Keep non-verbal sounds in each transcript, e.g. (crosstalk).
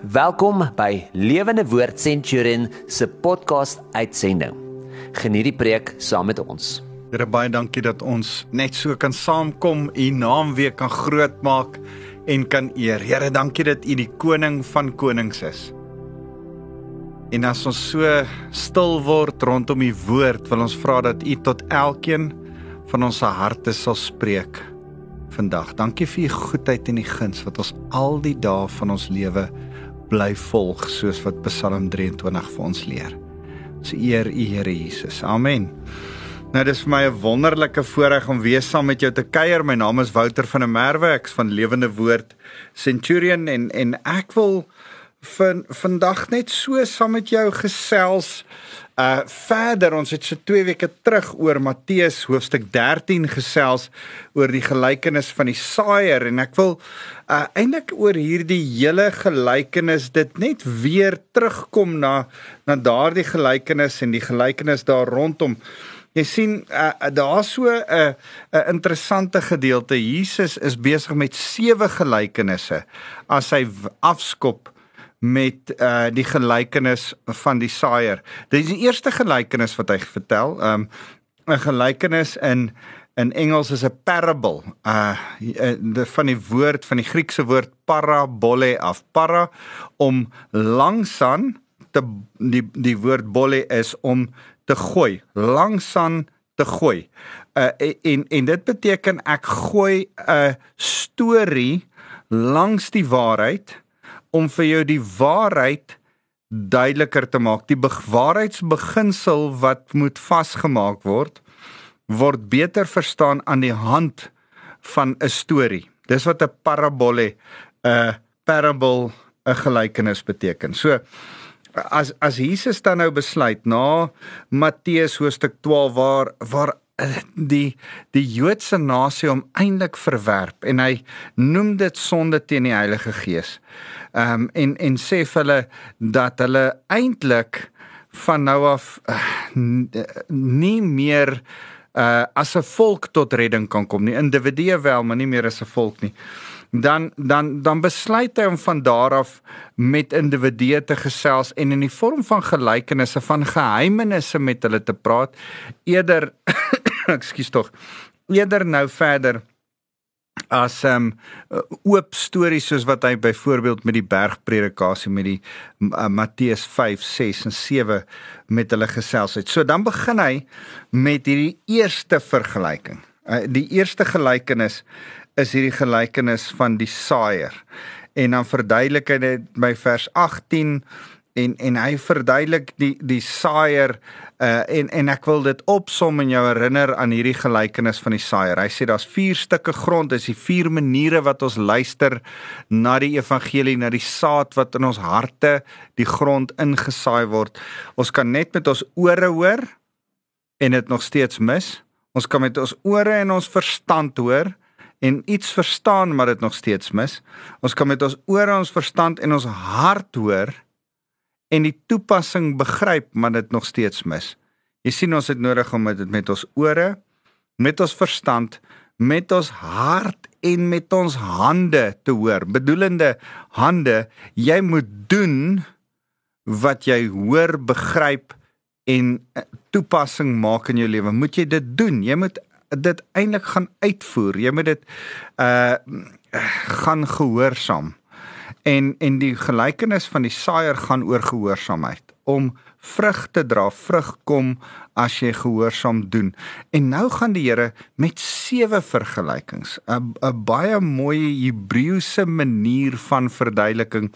Welkom by Lewende Woord Centurion se podcast uitsending. Geniet die preek saam met ons. Here baie dankie dat ons net so kan saamkom, u naam weer kan grootmaak en kan eer. Here, dankie dat u die koning van konings is. En as ons so stil word rondom u woord, wil ons vra dat u tot elkeen van ons harte sal spreek vandag. Dankie vir u goedheid en u guns wat ons al die dae van ons lewe bly volg soos wat Psalm 23 vir ons leer. Ons eer U Here Jesus. Amen. Nou dis vir my 'n wonderlike voorreg om weer saam met jou te kuier. My naam is Wouter van der Merwe, ek's van Lewende Woord Centurion en en ek wil van vandag net so saam met jou gesels Uh verder ons het so 2 weke terug oor Matteus hoofstuk 13 gesels oor die gelykenis van die saaier en ek wil uh eintlik oor hierdie hele gelykenis dit net weer terugkom na na daardie gelykenis en die gelykenis daar rondom. Jy sien uh, daar's so 'n uh, 'n interessante gedeelte. Jesus is besig met sewe gelykenisse as hy afskop met uh die gelykenis van die saaier. Dit is die eerste gelykenis wat hy vertel. Um 'n gelykenis in in Engels is 'n parable. Uh die van die woord van die Griekse woord parabole af. Para om langsaan te die die woord bolle is om te gooi. Langsaan te gooi. Uh en en dit beteken ek gooi 'n storie langs die waarheid om vir jou die waarheid duideliker te maak. Die waarheidsbeginsel wat moet vasgemaak word word beter verstaan aan die hand van 'n storie. Dis wat 'n parabole 'n parable 'n gelykenis beteken. So as as Jesus dan nou besluit na Matteus hoofstuk 12 waar waar die die Joodse nasie hom eintlik verwerp en hy noem dit sonde teen die Heilige Gees. Ehm um, en en sê vir hulle dat hulle eintlik van nou af uh, nie meer uh, as 'n volk tot redding kan kom nie. Individue wel, maar nie meer as 'n volk nie. Dan dan dan besluit hy om van daar af met individue te gesels en in die vorm van gelykenisse van geheimenisse met hulle te praat eerder (coughs) ekskuus tog eerder nou verder as ehm um, oop stories soos wat hy byvoorbeeld met die bergpredikasie met die uh, Matteus 5, 6 en 7 met hulle gesels het. So dan begin hy met hierdie eerste vergelyking. Uh, die eerste gelykenis is hierdie gelykenis van die saaier. En dan verduidelik hy dit by vers 18 en en hy verduidelik die die saaier uh en en ek wil dit opsom en jou herinner aan hierdie gelykenis van die saaier. Hy sê daar's vier stukke grond, dis die vier maniere wat ons luister na die evangelie, na die saad wat in ons harte die grond ingesaai word. Ons kan net met ons ore hoor en dit nog steeds mis. Ons kan met ons ore en ons verstand hoor en iets verstaan maar dit nog steeds mis. Ons kan met ons ore ons verstand en ons hart hoor en die toepassing begryp, maar dit nog steeds mis. Jy sien ons het nodig om dit met ons ore, met ons verstand, met ons hart en met ons hande te hoor. Bedoelende hande, jy moet doen wat jy hoor, begryp en eh, toepassing maak in jou lewe. Moet jy dit doen? Jy moet dit eintlik gaan uitvoer. Jy moet dit uh gaan gehoorsaam. En en die gelykenis van die saaier gaan oor gehoorsaamheid om vrug te dra, vrug kom as jy gehoorsaam doen. En nou gaan die Here met sewe vergelykings, 'n baie mooi Hebreëse manier van verduideliking.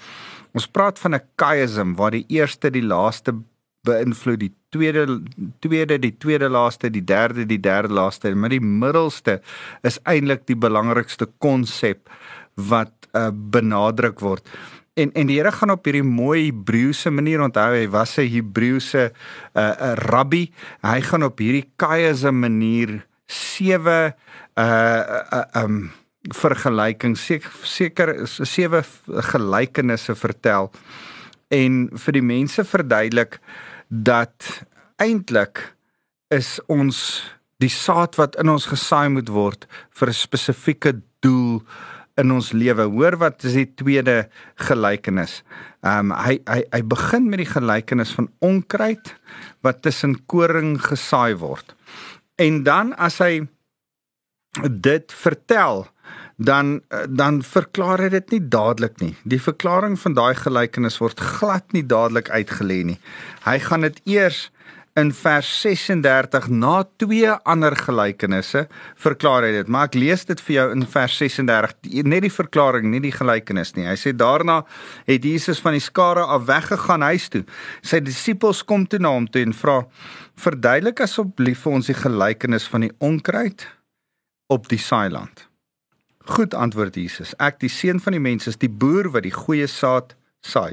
Ons praat van 'n chiasm waar die eerste die laaste beïnvloed, die tweede tweede die tweede laaste, die derde die derde laaste, maar die middelste is eintlik die belangrikste konsep wat uh, benadruk word. En en die Here gaan op hierdie mooi Hebreëse manier onthou hy was 'n Hebreëse 'n uh, uh, rabbi. Hy gaan op hierdie kaiese manier sewe uh uh um vergelykings seker sewe gelykenisse vertel en vir die mense verduidelik dat eintlik is ons die saad wat in ons gesaai moet word vir 'n spesifieke doel in ons lewe. Hoor wat is die tweede gelykenis? Ehm um, hy hy hy begin met die gelykenis van onkruid wat tussen koring gesaai word. En dan as hy dit vertel, dan dan verklaar hy dit nie dadelik nie. Die verklaring van daai gelykenis word glad nie dadelik uitgelê nie. Hy gaan dit eers in vers 36 na twee ander gelykenisse verklaar hy dit. Maar ek lees dit vir jou in vers 36, net die verklaring, nie die gelykenis nie. Hy sê daarna het Jesus van die skare af weggegaan huis toe. Sy disippels kom toe na hom toe en vra: "Verduidelik asseblief vir ons die gelykenis van die onkruid op die saailand." Goed antwoord Jesus. Ek die seun van die mens is die boer wat die goeie saad saai.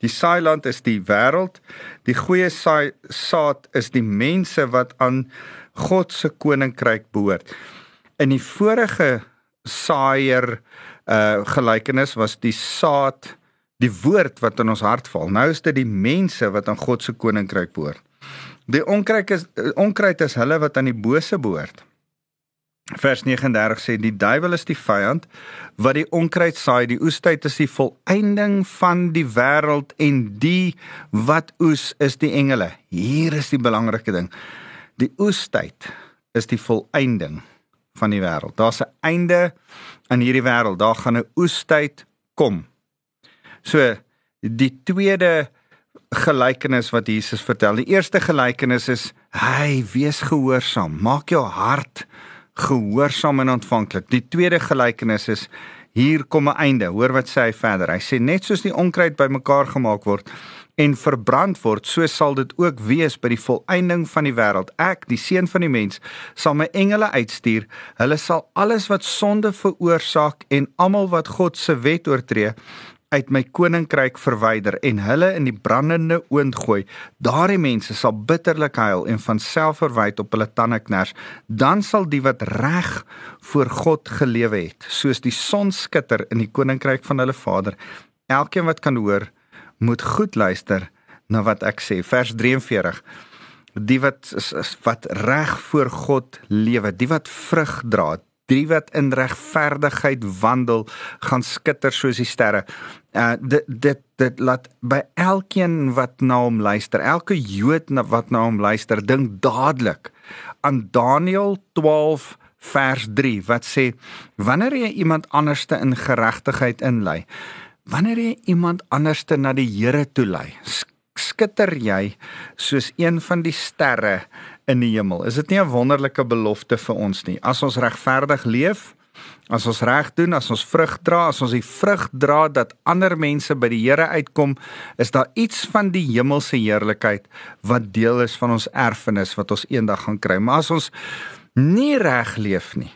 Die saailand is die wêreld. Die goeie saai saad is die mense wat aan God se koninkryk behoort. In die vorige saaier uh gelykenis was die saad die woord wat in ons hart val. Nou is dit die mense wat aan God se koninkryk behoort. Die onkruid is onkruid is hulle wat aan die bose behoort. Vers 39 sê die duiwel is die vyand wat die onkruid saai, die oestyd is die volëinding van die wêreld en die wat oes is die engele. Hier is die belangrike ding. Die oestyd is die volëinding van die wêreld. Daar's 'n einde aan hierdie wêreld. Daar gaan 'n oestyd kom. So die tweede gelykenis wat Jesus vertel. Die eerste gelykenis is: "Hey, wees gehoorsaam. Maak jou hart gehoorsaam en ontvanklik. Die tweede gelykenis is hier kom 'n einde. Hoor wat sê hy verder. Hy sê net soos die onkruid bymekaar gemaak word en verbrand word, so sal dit ook wees by die volëinding van die wêreld. Ek, die seun van die mens, sal my engele uitstuur. Hulle sal alles wat sonde veroorsaak en almal wat God se wet oortree uit my koninkryk verwyder en hulle in die brandende oond gooi. Daardie mense sal bitterlik huil en van selfverwyd op hulle tande kners. Dan sal die wat reg voor God gelewe het, soos die son skitter in die koninkryk van hulle Vader. Elkeen wat kan hoor, moet goed luister na wat ek sê. Vers 43 die wat wat reg voor God lewe, die wat vrug dra, die wat in regverdigheid wandel gaan skitter soos die sterre. Uh dit dit dit laat by elkeen wat na hom luister, elke Jood wat na hom luister, dink dadelik aan Daniël 12 vers 3 wat sê wanneer jy iemand anderste in geregtigheid inlei, wanneer jy iemand anderste na die Here toe lei, skitter jy soos een van die sterre in die hemel. Is dit nie 'n wonderlike belofte vir ons nie? As ons regverdig leef, as ons reg doen, as ons vrug dra, as ons die vrug dra dat ander mense by die Here uitkom, is daar iets van die hemelse heerlikheid wat deel is van ons erfenis wat ons eendag gaan kry. Maar as ons nie reg leef nie,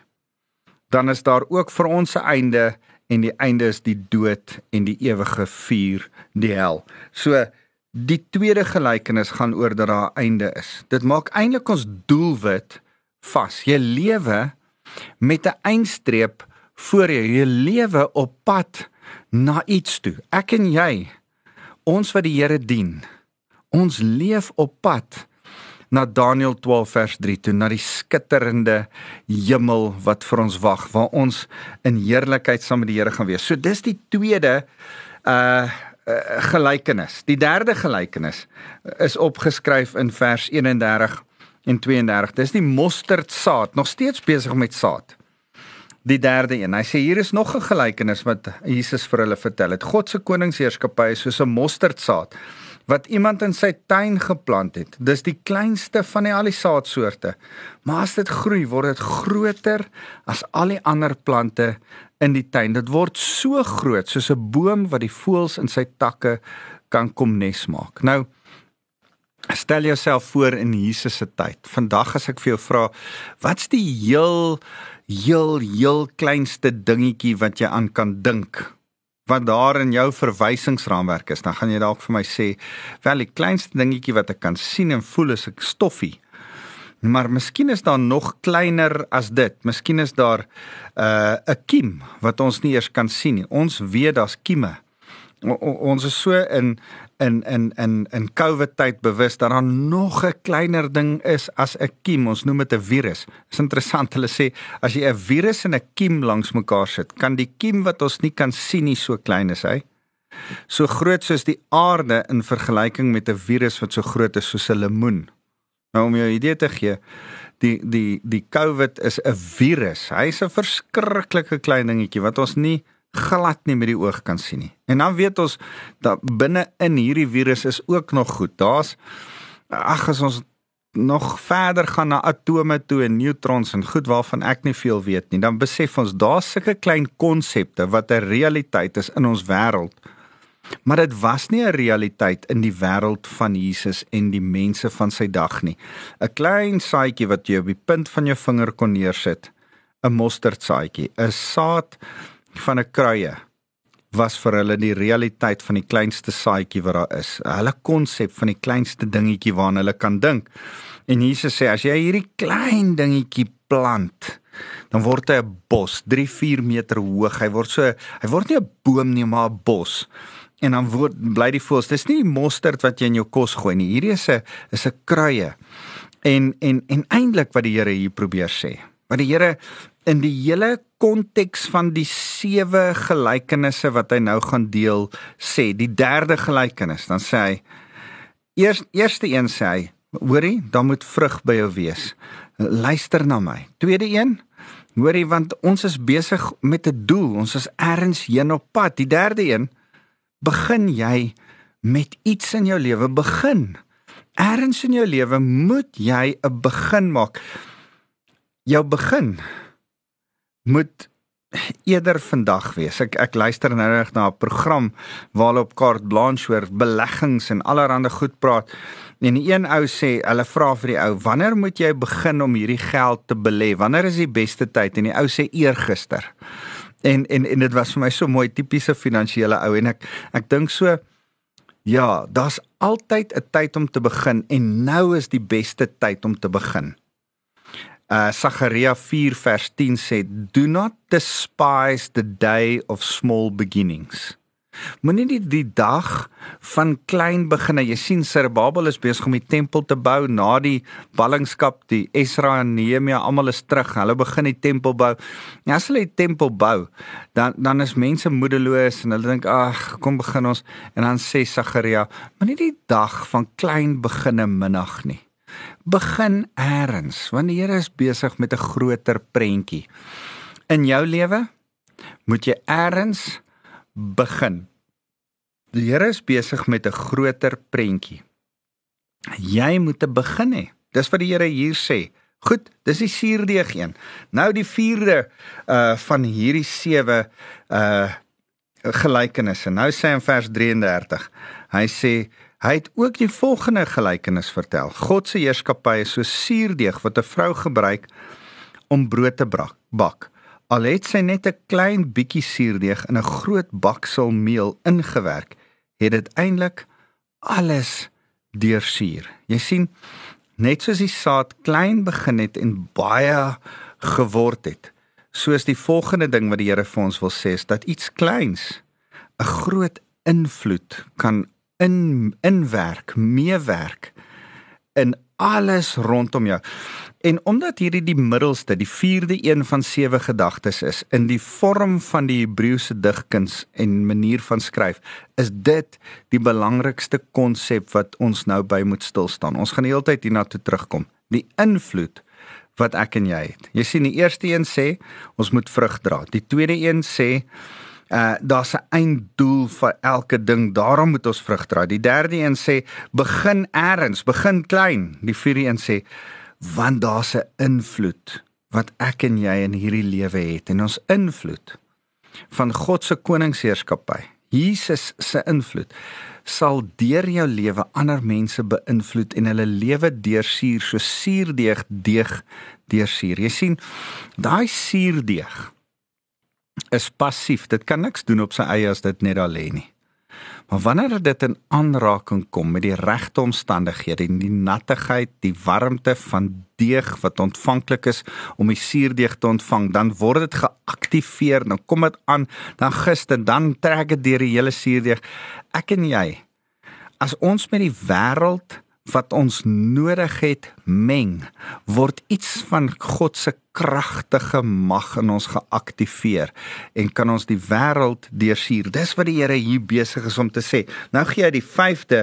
dan is daar ook vir ons 'n einde en die einde is die dood en die ewige vuur, die hel. So Die tweede gelykenis gaan oor dat daar 'n einde is. Dit maak eintlik ons doelwit vas. Jy lewe met 'n eindstreep voor jou. Jy lewe op pad na iets toe. Ek en jy, ons wat die Here dien, ons leef op pad na Daniël 12 vers 3 toe, na die skitterende hemel wat vir ons wag, waar ons in heerlikheid saam met die Here gaan wees. So dis die tweede uh uh, gelykenis. Die derde gelykenis is opgeskryf in vers 31 en 32. Dis die mosterdsaad, nog steeds besig met saad. Die derde een. Hy sê hier is nog 'n gelykenis wat Jesus vir hulle vertel het. God se koningsheerskappy is soos 'n mosterdsaad wat iemand in sy tuin geplant het. Dis die kleinste van die al die saadsoorte. Maar as dit groei, word dit groter as al die ander plante in die tuin. Dit word so groot soos 'n boom wat die voëls in sy takke kan kom nes maak. Nou stel jouself voor in Jesus se tyd. Vandag as ek vir jou vra, wat's die heel heel heel kleinste dingetjie wat jy aan kan dink? Wat daar in jou verwysingsraamwerk is, dan gaan jy dalk vir my sê, wel die kleinste dingetjie wat ek kan sien en voel is 'n stoffie. Maar miskien is daar nog kleiner as dit. Miskien is daar 'n uh, kiem wat ons nie eers kan sien nie. Ons weet daar's kieme ons is so in in in in in COVID tyd bewus dat daar nog 'n kleiner ding is as 'n kiem. Ons noem dit 'n virus. Is interessant. Hulle sê as jy 'n virus en 'n kiem langs mekaar sit, kan die kiem wat ons nie kan sien nie so klein is hy. So groot soos die aarde in vergelyking met 'n virus wat so groot is soos 'n lemoen. Nou om jou idee te gee, die die die COVID is 'n virus. Hy's 'n verskriklike klein dingetjie wat ons nie glad nie met die oog kan sien nie. En dan weet ons dat binne in hierdie virus is ook nog goed. Daar's ag as ons nog verder gaan na atome toe en neutrons en goed waarvan ek nie veel weet nie, dan besef ons daar's sulke klein konsepte wat 'n realiteit is in ons wêreld. Maar dit was nie 'n realiteit in die wêreld van Jesus en die mense van sy dag nie. 'n Klein saadjie wat jy op die punt van jou vinger kon neersit, 'n mosterdsaadjie, 'n saad van 'n kruie was vir hulle die realiteit van die kleinste saadjie wat daar is. Hulle konsep van die kleinste dingetjie waarna hulle kan dink. En Jesus sê as jy hierdie klein dingetjie plant, dan word hy 'n bos, 3-4 meter hoog. Hy word so hy word nie 'n boom nie, maar 'n bos. En dan word bly die voels. Dis nie mosterd wat jy in jou kos gooi nie. Hierdie is 'n is 'n kruie. En en en eintlik wat die Here hier probeer sê. Wat die Here in die hele konteks van die sewe gelykenisse wat hy nou gaan deel sê, die derde gelykenis, dan sê hy eers eerste een sê hy, hoorie, dan moet vrug by jou wees. Luister na my. Tweede een, hoorie, want ons is besig met 'n doel, ons is ergens heen op pad. Die derde een, begin jy met iets in jou lewe begin. Ergens in jou lewe moet jy 'n begin maak. Jou begin moet eerder vandag wees. Ek ek luister nou reg na 'n program waarop Carte Blanche oor beleggings en allerlei goed praat. En die een ou sê, hulle vra vir die ou, "Wanneer moet jy begin om hierdie geld te belê? Wanneer is die beste tyd?" En die ou sê, "Eergister." En en en dit was vir my so mooi tipiese finansiële ou en ek ek dink so ja, daar's altyd 'n tyd om te begin en nou is die beste tyd om te begin. Uh Sagaria 4 vers 10 sê do not despise the day of small beginnings. Moenie die, die dag van klein beginne. Jy sien Zerubbabel is besig om die tempel te bou na die ballingskap. Die Esra en Nehemia almal is terug. Hulle begin die tempel bou. En as hulle die tempel bou, dan dan is mense moedeloos en hulle dink ag, kom begin ons. En dan sê Sagaria, moenie die dag van klein beginne minag nie begin eers want die Here is besig met 'n groter prentjie. In jou lewe moet jy eers begin. Die Here is besig met 'n groter prentjie. Jy moet te begin hê. Dis wat die Here hier sê. Goed, dis die suurdeeg een. Nou die vierde uh van hierdie sewe uh gelykenisse. Nou sê hy in vers 33. Hy sê Hy het ook die volgende gelykenis vertel. God se heerskappy is so suurdeeg wat 'n vrou gebruik om brood te bak. Al het sy net 'n klein bietjie suurdeeg in 'n groot baksel meel ingewerk, het dit eintlik alles deursuur. Jy sien, net soos die saad klein begin het en baie geword het, soos die volgende ding wat die Here vir ons wil sê is dat iets kleins 'n groot invloed kan in inwerk, meewerk in alles rondom jou. En omdat hierdie die middelste, die vierde een van sewe gedagtes is in die vorm van die Hebreëse digkuns en manier van skryf, is dit die belangrikste konsep wat ons nou by moet stil staan. Ons gaan die hele tyd hierna toe terugkom. Die invloed wat ek en jy het. Jy sien die eerste een sê ons moet vrug dra. Die tweede een sê uh daar's 'n einddoel vir elke ding. Daarom moet ons vrug dra. Die derde een sê begin eers, begin klein. Die vierde een sê want daar's 'n invloed wat ek en jy in hierdie lewe het en ons invloed van God se koningsheerskappy. Jesus se invloed sal deur jou lewe ander mense beïnvloed en hulle lewe deursuur so suurdeeg deeg deursuur. Jy sien, daai suurdeeg is passief. Dit kan niks doen op sy eie as dit net daar lê nie. Maar wanneer dit in aanraking kom met die regte omstandighede, die nattigheid, die warmte van deeg wat ontvanklik is om die suurdeeg te ontvang, dan word dit geaktiveer, dan kom dit aan, dan gister, dan trek dit deur die hele suurdeeg. Ek en jy as ons met die wêreld wat ons nodig het meng word iets van God se kragtige mag in ons geaktiveer en kan ons die wêreld deursuur. Dis wat die Here hier besig is om te sê. Nou gee hy die 5de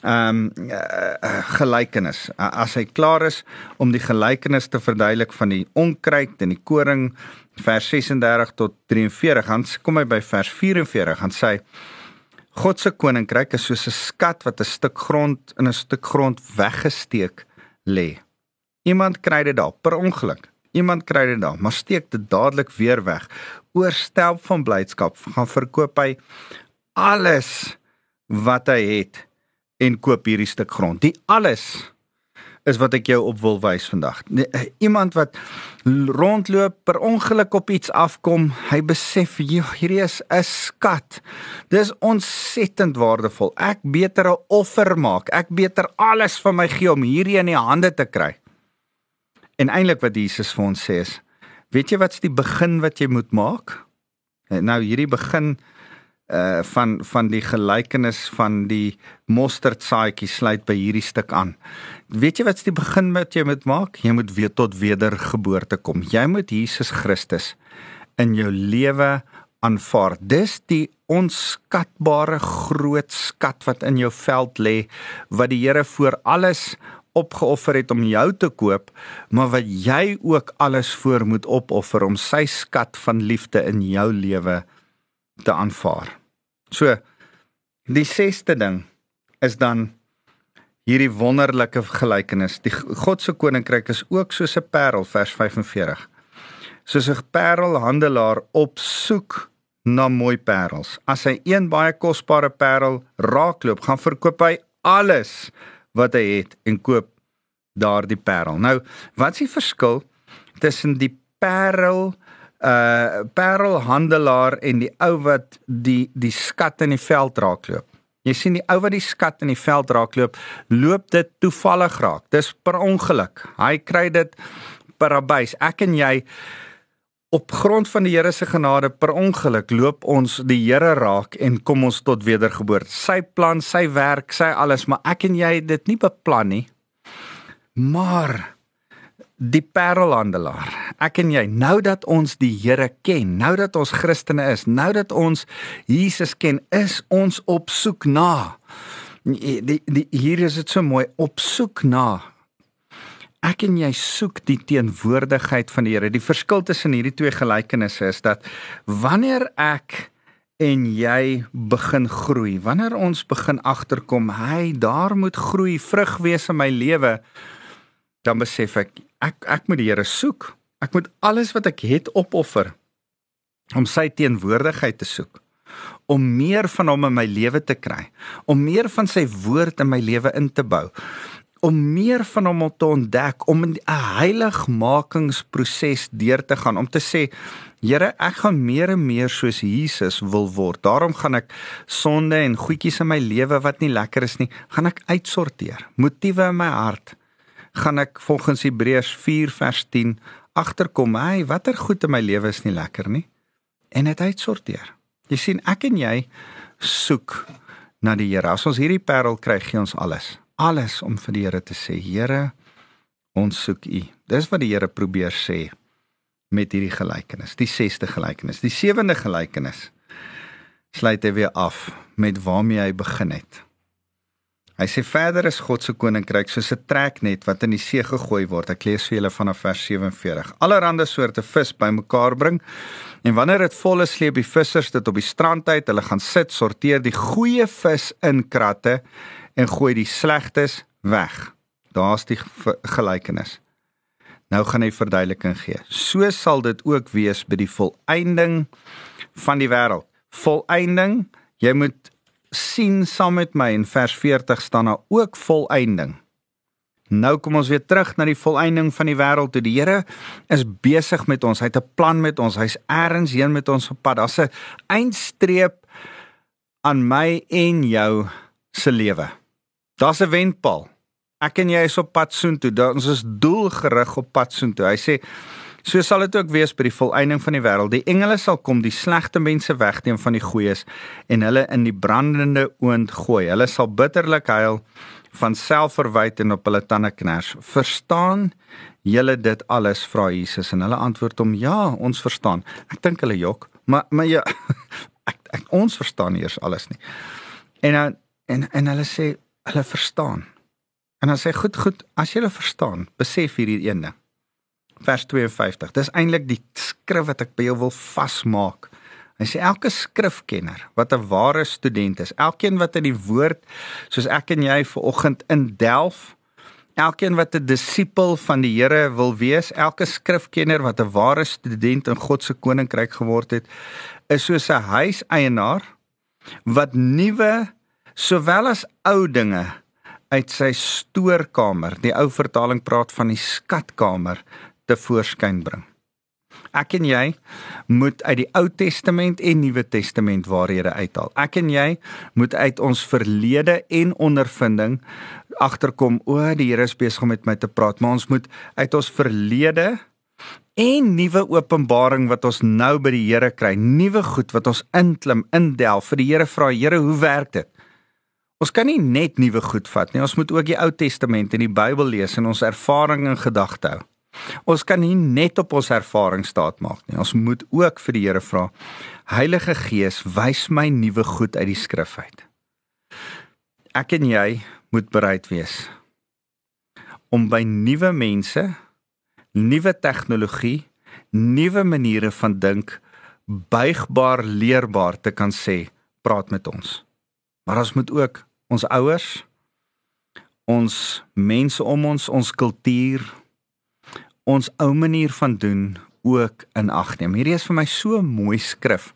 ehm um, uh, uh, gelykenis. Uh, as hy klaar is om die gelykenis te verduidelik van die onkruid en die koring vers 36 tot 43, dan kom hy by vers 44 en sê God se koninkryk is soos 'n skat wat 'n stuk grond in 'n stuk grond weggesteek lê. Iemand kry dit daar per ongeluk. Iemand kry dit daar, maar steek dit dadelik weer weg. Oorstelp van blydskap gaan verkoop hy alles wat hy het en koop hierdie stuk grond. Die alles is wat ek jou op wil wys vandag. Eh, iemand wat rondloop per ongeluk op iets afkom, hy besef hierdie is 'n skat. Dis ontsettend waardevol. Ek beter 'n offer maak. Ek beter alles van my gee om hierdie in die hande te kry. En eintlik wat Jesus vir ons sê is, weet jy wat's die begin wat jy moet maak? Nou hierdie begin uh van van die gelykenis van die mosterdsaadjie sluit by hierdie stuk aan. Weet jy wat's die begin wat jy moet maak? Jy moet weer tot wedergeboorte kom. Jy moet Jesus Christus in jou lewe aanvaar. Dis die onskatbare groot skat wat in jou veld lê wat die Here voor alles opgeoffer het om jou te koop, maar wat jy ook alles voor moet opoffer om sy skat van liefde in jou lewe te aanvaar. So die sesde ding is dan hierdie wonderlike gelykenis. Die God se koninkryk is ook soos 'n parel vers 45. Soos 'n parelhandelaar op soek na mooi parels. As hy een baie kosbare parel raakloop, gaan verkoop hy alles wat hy het en koop daardie parel. Nou, wat is die verskil tussen die parel uh parelhandelaar en die ou wat die die skat in die veld raakloop. Jy sien die ou wat die skat in die veld raakloop, loop dit toevallig raak. Dis per ongeluk. Hy kry dit per abuis. Ek en jy op grond van die Here se genade per ongeluk loop ons die Here raak en kom ons tot wedergeboorte. Sy plan, sy werk, sy alles, maar ek en jy het dit nie beplan nie. Maar die parelhandelaar. Ek en jy, nou dat ons die Here ken, nou dat ons Christene is, nou dat ons Jesus ken, is ons op soek na. Die, die, hier is dit so mooi, op soek na. Ek en jy soek die teenwoordigheid van die Here. Die verskil tussen hierdie twee gelykenisse is dat wanneer ek en jy begin groei, wanneer ons begin agterkom, hy daar moet groei, vrug wees in my lewe, dan besef ek ek ek moet die Here soek. Ek moet alles wat ek het opoffer om sy teenwoordigheid te soek. Om meer van hom in my lewe te kry, om meer van sy woord in my lewe in te bou, om meer van hom te ontdek, om 'n heiligmakingsproses deur te gaan, om te sê Here, ek gaan meer en meer soos Jesus wil word. Daarom gaan ek sonde en goedjies in my lewe wat nie lekker is nie, gaan ek uitsorteer. Motiewe in my hart gaan ek volgens Hebreërs 4 vers 10 agterkom, hey, watter goed in my lewe is nie lekker nie en dit uitsorteer. Jy sien ek en jy soek na die Here. As ons hierdie parel kry, gee ons alles. Alles om vir die Here te sê, Here, ons soek U. Dis wat die Here probeer sê met hierdie gelykenis. Die 6ste gelykenis, die 7de gelykenis sluit hy weer af met waarmee hy begin het. Hy sê verder is God se koninkryk soos 'n treknet wat in die see gegooi word. Ek lees vir julle vanaf vers 47. Allerhande soorte vis bymekaar bring en wanneer dit vol is, sleep die vissers dit op die strand uit. Hulle gaan sit, sorteer die goeie vis in kratte en gooi die slegtes weg. Daar's die gelykenis. Nou gaan hy verduideliking gee. So sal dit ook wees by die volëinding van die wêreld. Volëinding, jy moet sien saam met my in vers 40 staan daar ook volëinding. Nou kom ons weer terug na die volëinding van die wêreld toe die Here is besig met ons. Hy het 'n plan met ons. Hy's eers heen met ons op pad. Daar's 'n eindstreep aan my en jou se lewe. Daar's 'n wendpaal. Ek en jy is op pad soontoe. Ons is doelgerig op pad soontoe. Hy sê so sal dit ook wees by die volëinding van die wêreld. Die engele sal kom, die slegte mense wegneem van die goeies en hulle in die brandende oond gooi. Hulle sal bitterlik huil van selfverwyd en op hulle tande kners. Verstaan julle dit alles? vra Jesus en hulle antwoord hom: Ja, ons verstaan. Ek dink hulle jok, maar maar ja, (laughs) ek, ek ons verstaan eers alles nie. En dan en en hulle sê hulle verstaan. En dan sê goed goed, as jy hulle verstaan, besef hierdie een ding. Vers 52. Dis eintlik die skrif wat ek by jou wil vasmaak. Hy sê elke skrifkenner wat 'n ware student is, elkeen wat in die woord soos ek en jy ver oggend in delf, elkeen wat 'n disipel van die Here wil wees, elke skrifkenner wat 'n ware student in God se koninkryk geword het, is soos 'n huiseienaar wat nuwe sowel as ou dinge uit sy stoorkamer, die ou vertaling praat van die skatkamer, te voorskyn bring. Ek en jy moet uit die Ou Testament en Nuwe Testament waarhede uithaal. Ek en jy moet uit ons verlede en ondervinding agterkom o, die Here is besig om met my te praat, maar ons moet uit ons verlede en nuwe openbaring wat ons nou by die Here kry, nuwe goed wat ons inklim, indelf vir die Here vra, Here, hoe werk dit? Ons kan nie net nuwe goed vat nie. Ons moet ook die Ou Testament en die Bybel lees en ons ervaring in gedagte hou. Ons kan nie net op ons ervaring staat maak nie. Ons moet ook vir die Here vra. Heilige Gees, wys my nuwe goed uit die skrif uit. Ek en jy moet bereid wees om by nuwe mense, nuwe tegnologie, nuwe maniere van dink buigbaar leerbaar te kan sê, praat met ons. Maar ons moet ook ons ouers, ons mense om ons, ons kultuur, ons ou manier van doen ook in ag neem. Hierdie is vir my so mooi skrif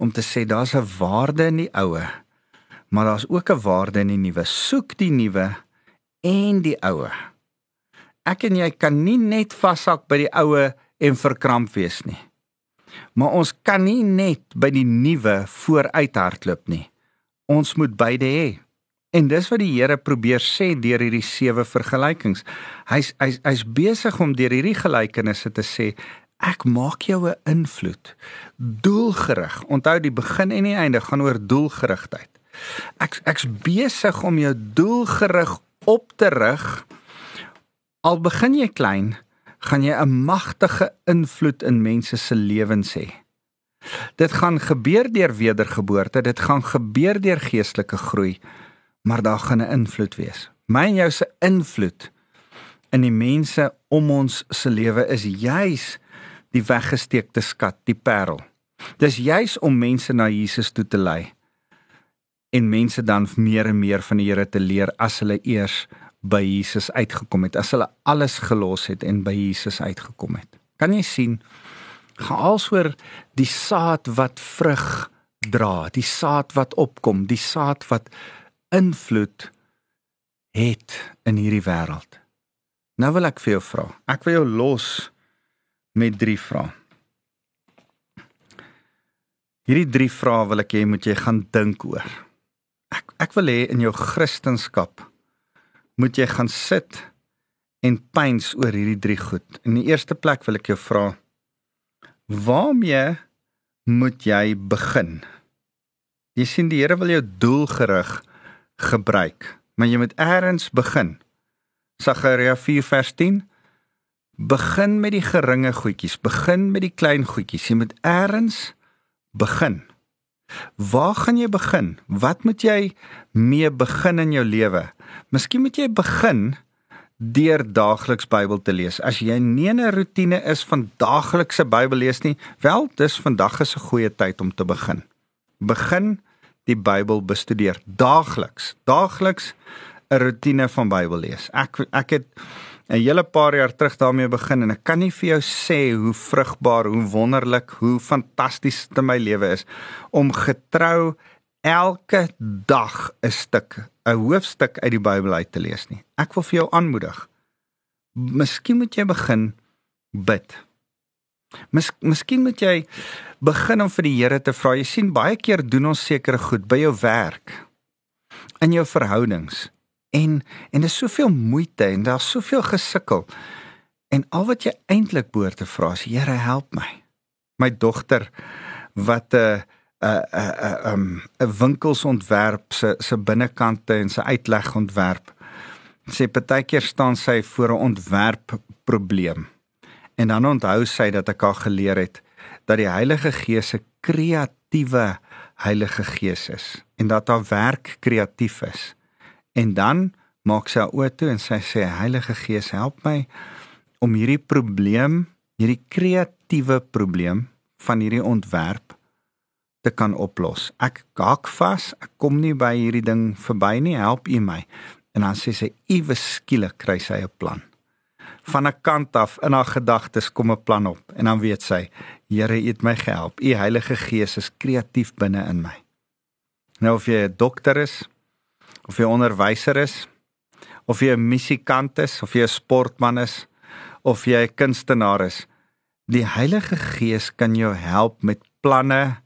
om te sê daar's 'n waarde in die oue, maar daar's ook 'n waarde in die nuwe. Soek die nuwe en die oue. Ek en jy kan nie net vashak by die oue en verkramp wees nie. Maar ons kan nie net by die nuwe vooruit hardloop nie. Ons moet beide hê. En dis wat die Here probeer sê deur hierdie sewe vergelykings. Hy's hy's hy's besig om deur hierdie gelykenisse te sê ek maak jou 'n invloed. Doelgerig. Onthou die begin en die einde gaan oor doelgerigtheid. Ek ek's besig om jou doelgerig op te rig. Al begin jy klein, gaan jy 'n magtige invloed in mense se lewens hê. Dit gaan gebeur deur wedergeboorte, dit gaan gebeur deur geestelike groei maar daar gaan 'n invloed wees. My en jou se invloed in die mense om ons se lewe is juis die weggesteekte skat, die parel. Dis juis om mense na Jesus toe te lei en mense dan meer en meer van die Here te leer as hulle eers by Jesus uitgekom het, as hulle alles gelos het en by Jesus uitgekom het. Kan jy sien? Gaalsoor die saad wat vrug dra, die saad wat opkom, die saad wat invloed het in hierdie wêreld. Nou wil ek vir jou vra. Ek wil jou los met drie vrae. Hierdie drie vrae wil ek hê moet jy gaan dink oor. Ek ek wil hê in jou kristendom moet jy gaan sit en pyns oor hierdie drie goed. In die eerste plek wil ek jou vra waarmee moet jy begin? Jy sien die Here wil jou doelgerig gebruik. Maar jy moet eers begin. Sagaria 4 vers 10 Begin met die geringe goedjies, begin met die klein goedjies. Jy moet eers begin. Waar gaan jy begin? Wat moet jy mee begin in jou lewe? Miskien moet jy begin deur daagliks Bybel te lees. As jy nie 'n rotine is van daaglikse Bybel lees nie, wel, dis vandag is 'n goeie tyd om te begin. Begin die Bybel bestudeer daagliks. Daagliks 'n rotine van Bybel lees. Ek ek het 'n hele paar jaar terug daarmee begin en ek kan nie vir jou sê hoe vrugbaar, hoe wonderlik, hoe fantasties dit in my lewe is om getrou elke dag 'n stuk, 'n hoofstuk uit die Bybel uit te lees nie. Ek wil vir jou aanmoedig. Miskien moet jy begin bid. Mis, miskien moet jy begin om vir die Here te vra. Jy sien baie keer doen ons sekere goed by jou werk, in jou verhoudings. En en is soveel moeite en daar's soveel gesukkel. En al wat jy eintlik behoort te vra is Here help my. My dogter wat 'n 'n 'n 'n 'n winkels ontwerp se se binnekante en se uitleg ontwerp. Sê partykeer staan sy voor 'n ontwerp probleem. En dan onthou sy dat ek haar geleer het dat die Heilige Gees 'n kreatiewe Heilige Gees is en dat haar werk kreatief is. En dan maak sy haar oë toe en sy sê Heilige Gees help my om hierdie probleem, hierdie kreatiewe probleem van hierdie ontwerp te kan oplos. Ek gak vas, ek kom nie by hierdie ding verby nie, help U my. En dan sê sy iewes skielik kry sy 'n plan. Van 'n kant af in haar gedagtes kom 'n plan op en dan weet sy, Here, U het my gehelp. U Heilige Gees is kreatief binne in my. Nou of jy 'n dokter is, of jy 'n onderwyser is, of jy 'n musikant is, of jy 'n sportman is, of jy 'n kunstenaar is, die Heilige Gees kan jou help met planne,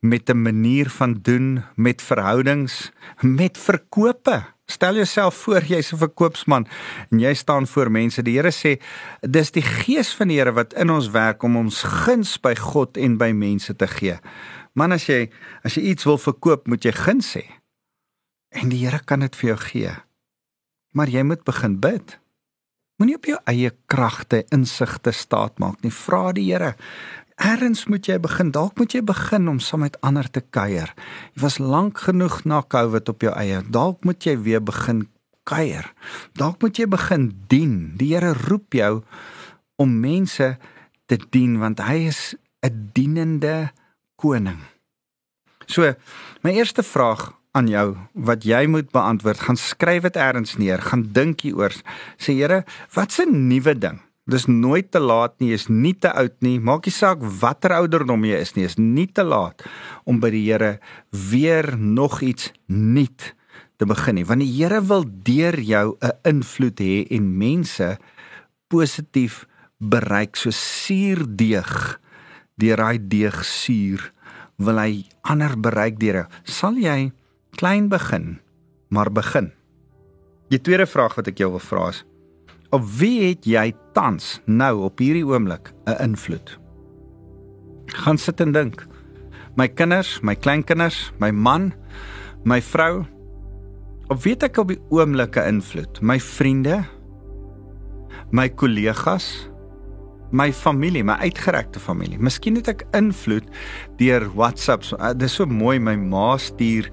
met 'n manier van doen, met verhoudings, met verkope. Stel jouself voor jy's 'n verkoopsman en jy staan voor mense. Die Here sê dis die gees van die Here wat in ons werk om ons guns by God en by mense te gee. Man as jy as jy iets wil verkoop, moet jy guns hê. En die Here kan dit vir jou gee. Maar jy moet begin bid. Moenie op jou eie kragte insigte staat maak nie. Vra die Here. Erns moet jy begin. Dalk moet jy begin om saam met ander te kuier. Jy was lank genoeg na COVID op jou eie. Dalk moet jy weer begin kuier. Dalk moet jy begin dien. Die Here roep jou om mense te dien want hy is 'n dienende koning. So, my eerste vraag aan jou wat jy moet beantwoord, gaan skryf dit eers neer, gaan dink hieroor. Sê Here, wat's 'n nuwe ding Dis nooit te laat nie, is nie te oud nie. Maak nie saak watter ouderdom jy is nie, is nie te laat om by die Here weer nog iets nuut te begin nie. Want die Here wil deur jou 'n invloed hê en mense positief bereik so suurdeeg deur daai deeg suur wil hy ander bereik deur. Sal jy klein begin, maar begin. Die tweede vraag wat ek jou wil vra is: Op wie het jy tans nou op hierdie oomblik 'n invloed? Gaan sit en dink. My kinders, my kleinkinders, my man, my vrou. Op wie het ek op die oomblik 'n invloed? My vriende, my kollegas, my familie, my uitgerekte familie. Miskien het ek invloed deur WhatsApp. So, uh, dis so mooi my ma stuur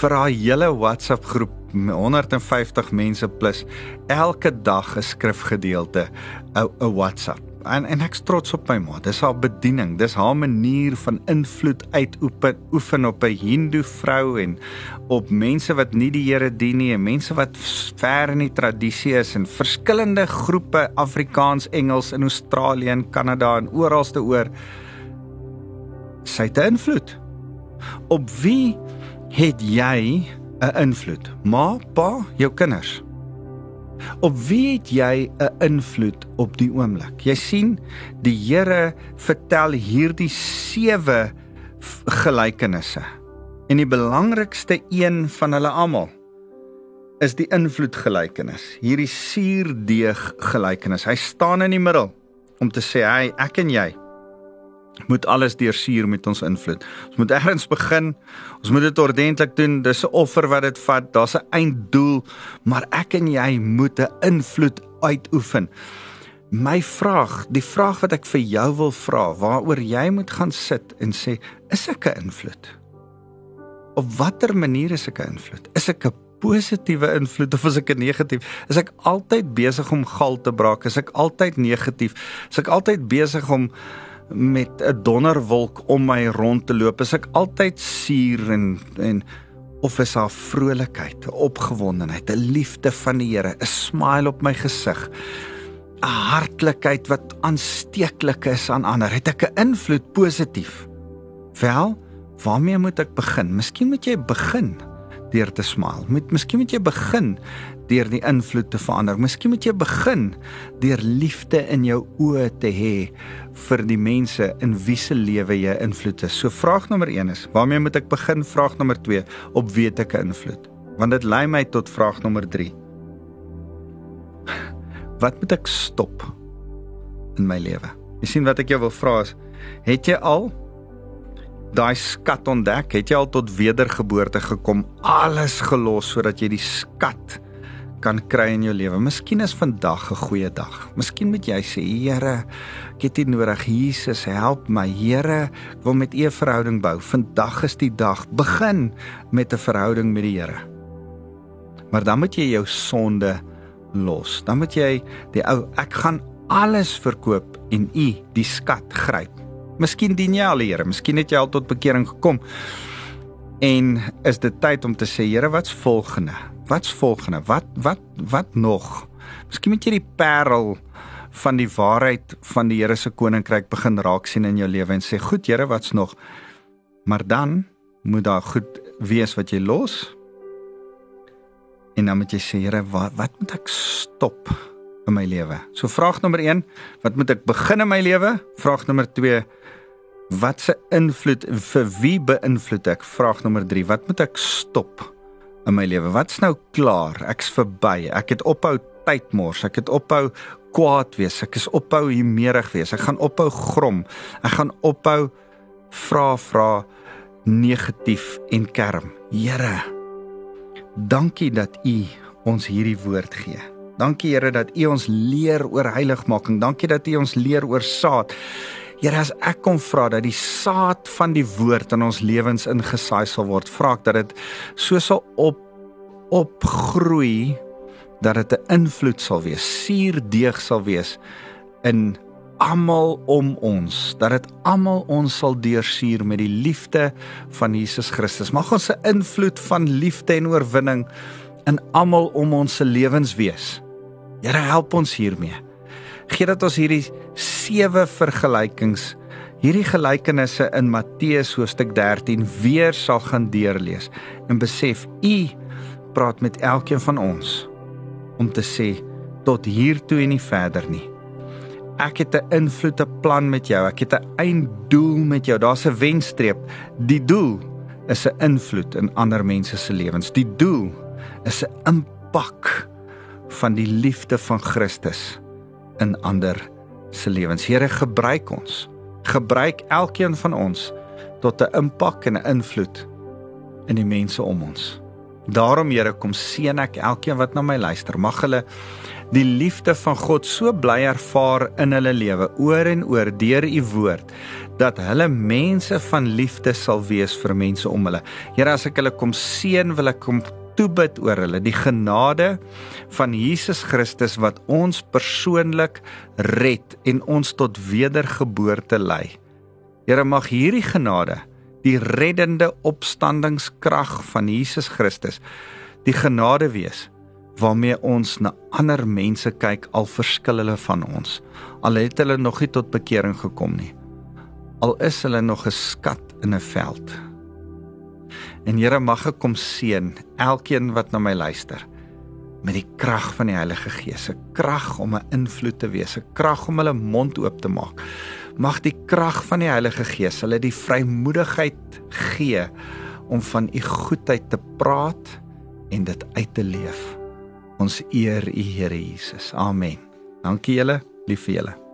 vir haar hele WhatsApp groep 150 mense plus elke dag 'n skrifgedeelte 'n WhatsApp. En en ek's trots op my ma. Dis haar bediening. Dis haar manier van invloed uitoefen oefen op 'n Hindoe vrou en op mense wat nie die Here dien nie en mense wat ver in die tradisie is en verskillende groepe Afrikaans, Engels in Australië en Kanada en oralste oor sy het invloed. Op wie het jy 'n invloed? Ma, pa, jou kinders. Op wie het jy 'n invloed op die oomblik? Jy sien, die Here vertel hierdie sewe gelykenisse. En die belangrikste een van hulle almal is die invloedgelykenis. Hierdie suurdeeg gelykenis. Hy staan in die middel om te sê, "Hey, ek en jy moet alles deursuur met ons invloed. Ons moet ergens begin. Ons moet dit ordentlik doen. Dis 'n offer wat dit vat. Daar's 'n einddoel, maar ek en jy moet 'n invloed uitoefen. My vraag, die vraag wat ek vir jou wil vra, waaroor jy moet gaan sit en sê, is ek 'n invloed? Op watter manier is ek 'n invloed? Is ek 'n positiewe invloed of is ek 'n negatief? Is ek altyd besig om gal te braak? Is ek altyd negatief? Is ek altyd besig om met 'n donderwolk om my rond te loop, is ek altyd suur en en of is daar vrolikheid, opgewondenheid, 'n liefde van die Here, 'n smile op my gesig, 'n hartlikheid wat aansteeklik is aan ander. Het ek 'n invloed positief? Wel, waarmee moet ek begin? Miskien moet jy begin deur te smile. Moet miskien moet jy begin deur die invloed te verander. Miskien moet jy begin deur liefde in jou oë te hê vir die mense in wie se lewe jy invloed is. So vraag nommer 1 is: Waarmee moet ek begin? Vraag nommer 2: Op wie het ek invloed? Want dit lei my tot vraag nommer 3. Wat moet ek stop in my lewe? Jy sien wat ek jou wil vra is: Het jy al daai skat ontdek? Het jy al tot wedergeboorte gekom, alles gelos sodat jy die skat kan kry in jou lewe? Miskien is vandag 'n goeie dag. Miskien moet jy sê, Here, ek het U nodig. Jesus, help my. Here, ek wil met U 'n verhouding bou. Vandag is die dag. Begin met 'n verhouding met die Here. Maar dan moet jy jou sonde los. Dan moet jy die ou ek gaan alles verkoop en U die skat gryp. Miskien dien jy al die Here, miskien het jy al tot bekering gekom. En is dit tyd om te sê, Here, wat's volgende? Wat's volgende? Wat wat wat nog? Miskien moet jy die parel van die waarheid van die Here se koninkryk begin raak sien in jou lewe en sê, "Goed, Here, wat's nog?" Maar dan moet daar goed wees wat jy los. En dan moet jy sê, Here, wat wat moet ek stop in my lewe? So vraag nommer 1, wat moet ek begin in my lewe? Vraag nommer 2, Wat se invloed vir wie beïnvloed ek? Vraag nommer 3. Wat moet ek stop in my lewe? Wat's nou klaar? Ek's verby. Ek het ophou tyd mors. Ek het ophou kwaad wees. Ek is ophou humerig wees. Ek gaan ophou grom. Ek gaan ophou vra vra negatief en kerm. Here, dankie dat U ons hierdie woord gee. Dankie Here dat U ons leer oor heiligmaking. Dankie dat U ons leer oor saad. Here as ek kom vra dat die saad van die woord in ons lewens ingesaai sal word, vra ek dat dit so sal op opgroei dat dit 'n invloed sal wees, suurdeeg sal wees in almal om ons, dat dit almal ons sal deursuur met die liefde van Jesus Christus. Mag ons 'n invloed van liefde en oorwinning in almal om ons se lewens wees. Here help ons hiermee gee dat ons hierdie sewe vergelykings. Hierdie gelykenisse in Matteus hoofstuk 13 weer sal gaan deurlees en besef u praat met elkeen van ons om te sê tot hier toe en nie verder nie. Ek het 'n invloed 'n plan met jou. Ek het 'n einddoel met jou. Daar's 'n wenstreep. Die doel is 'n invloed in ander mense se lewens. Die doel is 'n impak van die liefde van Christus in ander se lewens. Here gebruik ons. Gebruik elkeen van ons tot 'n impak en 'n invloed in die mense om ons. Daarom Here kom seën ek elkeen wat na my luister. Mag hulle die liefde van God so bly ervaar in hulle lewe oor en oor deur u woord dat hulle mense van liefde sal wees vir mense om hulle. Here as ek hulle kom seën, wil ek kom toebid oor hulle die genade van Jesus Christus wat ons persoonlik red en ons tot wedergeboorte lei. Here mag hierdie genade, die reddende opstandingskrag van Jesus Christus, die genade wees waarmee ons na ander mense kyk al verskil hulle van ons. Al het hulle nog nie tot bekering gekom nie. Al is hulle nog 'n skat in 'n veld. En Here mag ek kom seën elkeen wat na my luister met die krag van die Heilige Gees, 'n krag om 'n invloed te wees, 'n krag om hulle mond oop te maak. Mag die krag van die Heilige Gees hulle die vrymoedigheid gee om van u goedheid te praat en dit uit te leef. Ons eer u Here Jesus. Amen. Dankie julle, lief vir julle.